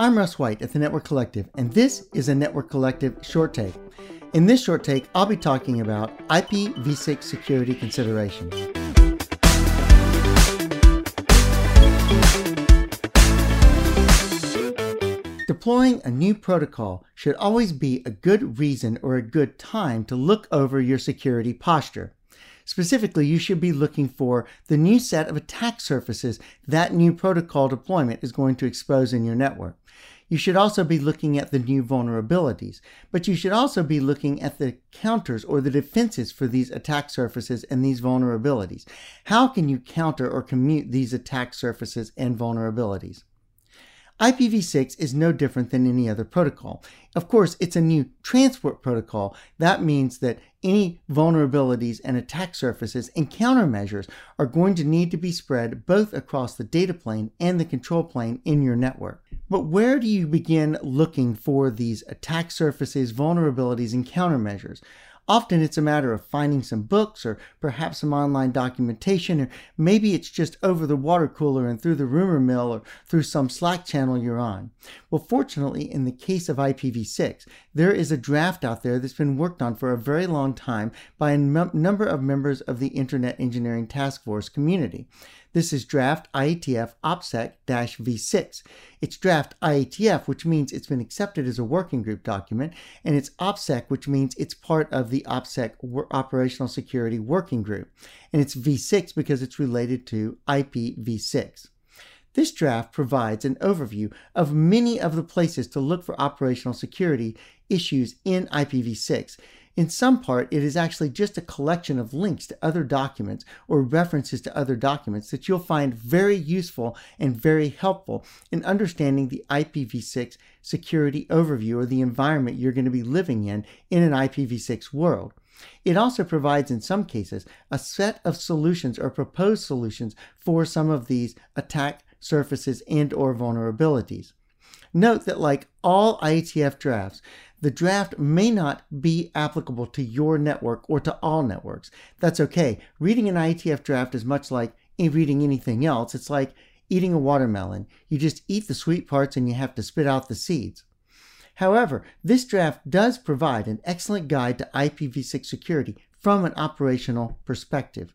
I'm Russ White at the Network Collective, and this is a Network Collective short take. In this short take, I'll be talking about IPv6 security considerations. Deploying a new protocol should always be a good reason or a good time to look over your security posture. Specifically, you should be looking for the new set of attack surfaces that new protocol deployment is going to expose in your network. You should also be looking at the new vulnerabilities, but you should also be looking at the counters or the defenses for these attack surfaces and these vulnerabilities. How can you counter or commute these attack surfaces and vulnerabilities? IPv6 is no different than any other protocol. Of course, it's a new transport protocol. That means that any vulnerabilities and attack surfaces and countermeasures are going to need to be spread both across the data plane and the control plane in your network. But where do you begin looking for these attack surfaces, vulnerabilities, and countermeasures? Often it's a matter of finding some books or perhaps some online documentation, or maybe it's just over the water cooler and through the rumor mill or through some Slack channel you're on. Well, fortunately, in the case of IPv6, there is a draft out there that's been worked on for a very long time by a number of members of the Internet Engineering Task Force community. This is draft IETF OPSEC v6. It's draft IETF, which means it's been accepted as a working group document, and it's OPSEC, which means it's part of the OPSEC Operational Security Working Group. And it's V6 because it's related to IPv6. This draft provides an overview of many of the places to look for operational security issues in IPv6 in some part, it is actually just a collection of links to other documents or references to other documents that you'll find very useful and very helpful in understanding the IPv6 security overview or the environment you're going to be living in in an IPv6 world. It also provides, in some cases, a set of solutions or proposed solutions for some of these attack surfaces and or vulnerabilities. Note that like all IETF drafts, the draft may not be applicable to your network or to all networks. That's okay. Reading an IETF draft is much like reading anything else. It's like eating a watermelon. You just eat the sweet parts and you have to spit out the seeds. However, this draft does provide an excellent guide to IPv6 security from an operational perspective.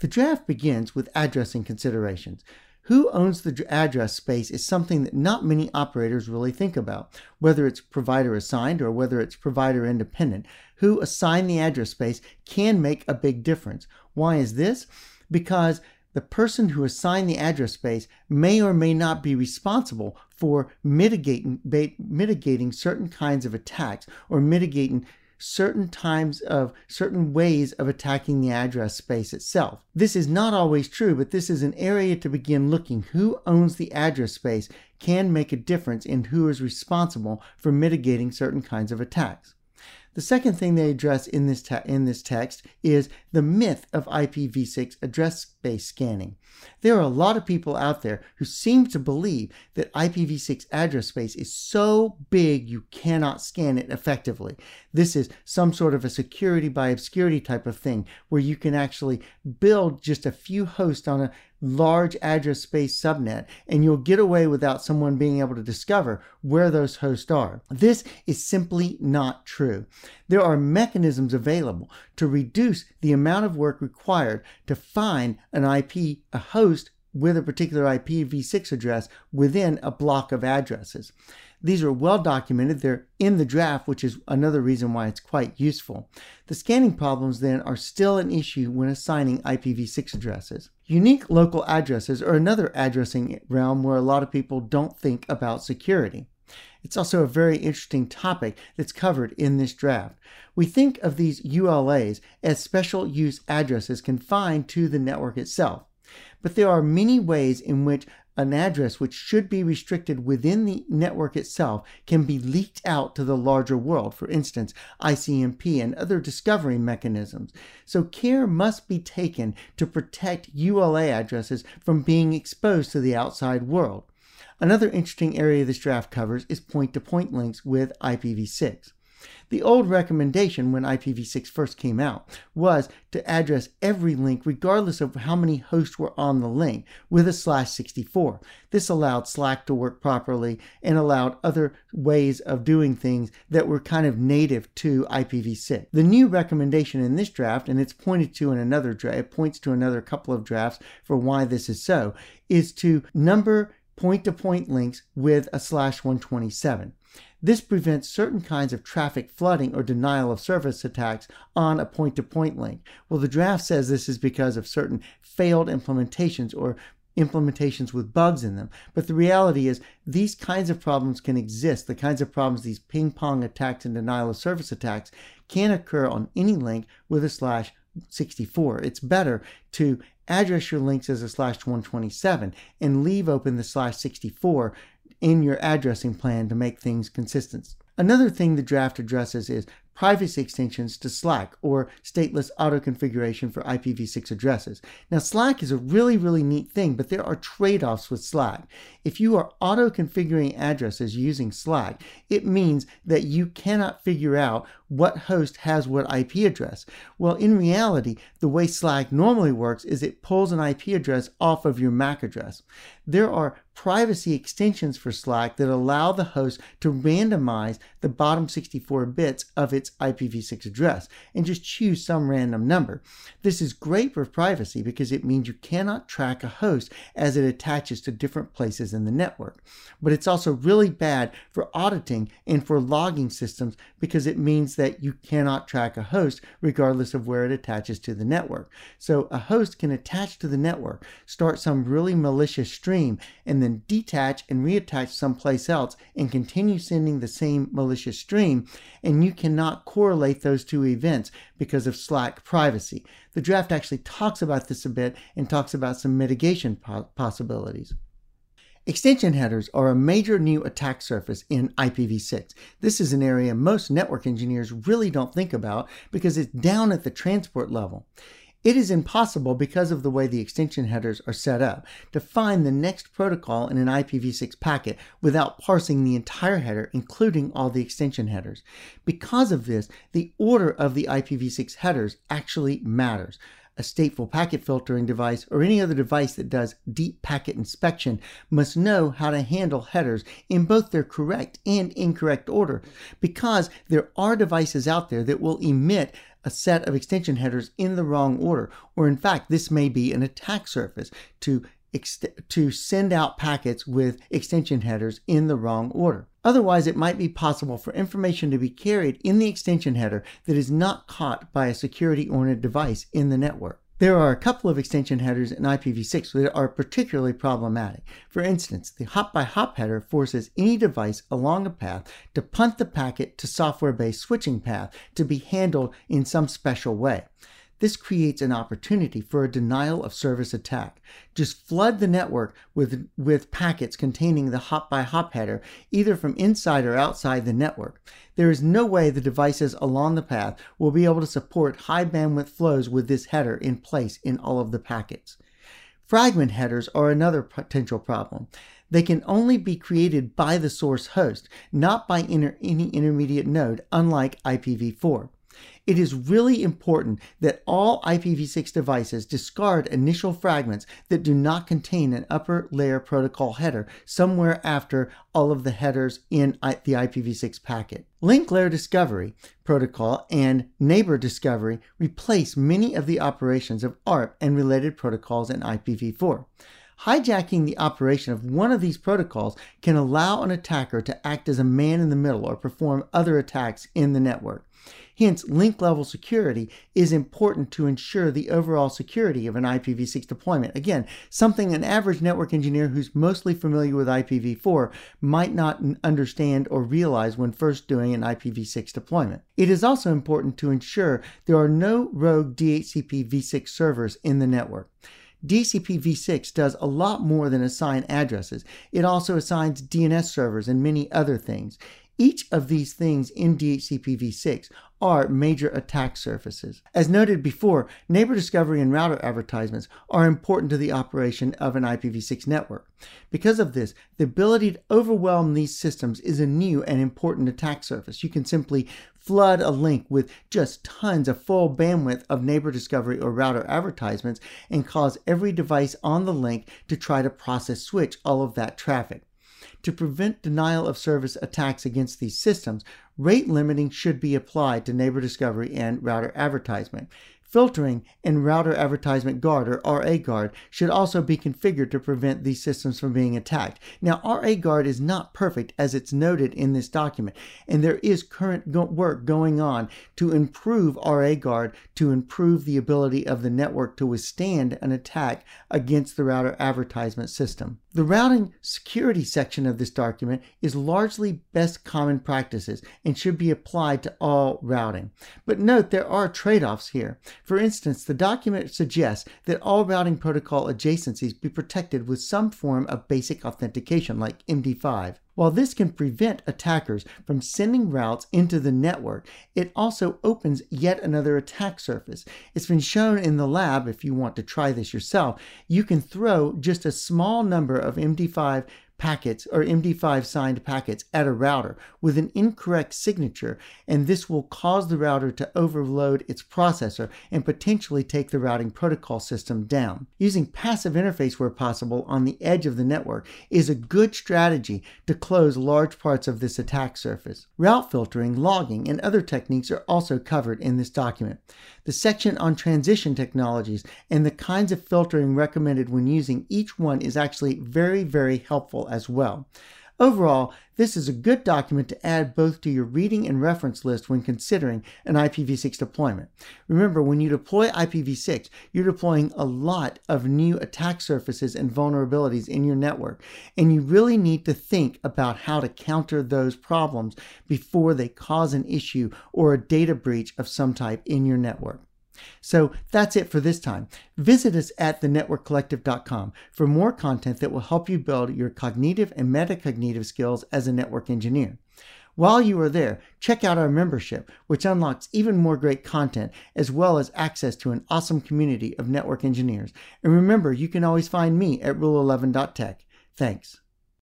The draft begins with addressing considerations. Who owns the address space is something that not many operators really think about, whether it's provider assigned or whether it's provider independent. Who assign the address space can make a big difference. Why is this? Because the person who assigned the address space may or may not be responsible for mitigating, mitigating certain kinds of attacks or mitigating certain times of certain ways of attacking the address space itself. This is not always true, but this is an area to begin looking. Who owns the address space can make a difference in who is responsible for mitigating certain kinds of attacks. The second thing they address in this, te- in this text is the myth of IPv6 address space scanning. There are a lot of people out there who seem to believe that IPv6 address space is so big you cannot scan it effectively. This is some sort of a security by obscurity type of thing where you can actually build just a few hosts on a large address space subnet, and you'll get away without someone being able to discover where those hosts are. This is simply not true. There are mechanisms available to reduce the amount of work required to find an IP, a host with a particular IPv6 address within a block of addresses. These are well documented. They're in the draft, which is another reason why it's quite useful. The scanning problems then are still an issue when assigning IPv6 addresses. Unique local addresses are another addressing realm where a lot of people don't think about security. It's also a very interesting topic that's covered in this draft. We think of these ULAs as special use addresses confined to the network itself. But there are many ways in which an address which should be restricted within the network itself can be leaked out to the larger world, for instance, ICMP and other discovery mechanisms. So care must be taken to protect ULA addresses from being exposed to the outside world. Another interesting area this draft covers is point to point links with IPv6. The old recommendation when IPv6 first came out was to address every link regardless of how many hosts were on the link with a slash 64. This allowed SLAAC to work properly and allowed other ways of doing things that were kind of native to IPv6. The new recommendation in this draft, and it's pointed to in another draft, it points to another couple of drafts for why this is so, is to number point to point links with a slash 127. This prevents certain kinds of traffic flooding or denial of service attacks on a point to point link. Well, the draft says this is because of certain failed implementations or implementations with bugs in them. But the reality is, these kinds of problems can exist. The kinds of problems, these ping pong attacks and denial of service attacks, can occur on any link with a slash 64. It's better to address your links as a slash 127 and leave open the slash 64 in your addressing plan to make things consistent. Another thing the draft addresses is privacy extensions to SLAAC or stateless auto configuration for IPv6 addresses. Now, SLAAC is a really, really neat thing, but there are trade offs with SLAAC. If you are auto configuring addresses using SLAAC, it means that you cannot figure out what host has what IP address. Well, in reality, the way SLAAC normally works is it pulls an IP address off of your MAC address. There are privacy extensions for SLAAC that allow the host to randomize the bottom 64 bits of its its IPv6 address and just choose some random number. This is great for privacy because it means you cannot track a host as it attaches to different places in the network. But it's also really bad for auditing and for logging systems because it means that you cannot track a host regardless of where it attaches to the network. So a host can attach to the network, start some really malicious stream, and then detach and reattach someplace else and continue sending the same malicious stream. And you cannot not correlate those two events because of SLAAC privacy. The draft actually talks about this a bit and talks about some mitigation po- possibilities. Extension headers are a major new attack surface in IPv6. This is an area most network engineers really don't think about because it's down at the transport level. It is impossible because of the way the extension headers are set up to find the next protocol in an IPv6 packet without parsing the entire header, including all the extension headers. Because of this, the order of the IPv6 headers actually matters a stateful packet filtering device, or any other device that does deep packet inspection must know how to handle headers in both their correct and incorrect order because there are devices out there that will emit a set of extension headers in the wrong order, or in fact, this may be an attack surface to to send out packets with extension headers in the wrong order. Otherwise, it might be possible for information to be carried in the extension header that is not caught by a security oriented device in the network. There are a couple of extension headers in IPv6 that are particularly problematic. For instance, the hop by hop header forces any device along a path to punt the packet to software based switching path to be handled in some special way. This creates an opportunity for a denial of service attack. Just flood the network with, with packets containing the hop by hop header, either from inside or outside the network. There is no way the devices along the path will be able to support high bandwidth flows with this header in place in all of the packets. Fragment headers are another potential problem. They can only be created by the source host, not by inter- any intermediate node, unlike IPv4. It is really important that all IPv6 devices discard initial fragments that do not contain an upper layer protocol header somewhere after all of the headers in the IPv6 packet. Link layer discovery protocol and neighbor discovery replace many of the operations of ARP and related protocols in IPv4. Hijacking the operation of one of these protocols can allow an attacker to act as a man in the middle or perform other attacks in the network. Hence, link level security is important to ensure the overall security of an IPv6 deployment. Again, something an average network engineer who's mostly familiar with IPv4 might not understand or realize when first doing an IPv6 deployment. It is also important to ensure there are no rogue DHCP v6 servers in the network. DHCP v6 does a lot more than assign addresses. It also assigns DNS servers and many other things. Each of these things in DHCPv6 are major attack surfaces. As noted before, neighbor discovery and router advertisements are important to the operation of an IPv6 network. Because of this, the ability to overwhelm these systems is a new and important attack surface. You can simply flood a link with just tons of full bandwidth of neighbor discovery or router advertisements and cause every device on the link to try to process switch all of that traffic. To prevent denial of service attacks against these systems, rate limiting should be applied to neighbor discovery and router advertisement. Filtering and router advertisement guard or RA guard should also be configured to prevent these systems from being attacked. Now, RA guard is not perfect as it's noted in this document, and there is current go- work going on to improve RA guard to improve the ability of the network to withstand an attack against the router advertisement system. The routing security section of this document is largely best common practices and should be applied to all routing. But note there are trade offs here. For instance, the document suggests that all routing protocol adjacencies be protected with some form of basic authentication like MD5. While this can prevent attackers from sending routes into the network, it also opens yet another attack surface. It's been shown in the lab, if you want to try this yourself, you can throw just a small number of MD5 packets or MD5 signed packets at a router with an incorrect signature, and this will cause the router to overload its processor and potentially take the routing protocol system down. Using passive interface where possible on the edge of the network is a good strategy to close large parts of this attack surface. Route filtering, logging, and other techniques are also covered in this document. The section on transition technologies and the kinds of filtering recommended when using each one is actually very, very as well. Overall, this is a good document to add both to your reading and reference list when considering an IPv6 deployment. Remember, when you deploy IPv6, you're deploying a lot of new attack surfaces and vulnerabilities in your network, and you really need to think about how to counter those problems before they cause an issue or a data breach of some type in your network. So that's it for this time. Visit us at thenetworkcollective.com for more content that will help you build your cognitive and metacognitive skills as a network engineer. While you are there, check out our membership, which unlocks even more great content as well as access to an awesome community of network engineers. And remember, you can always find me at rule11.tech. Thanks.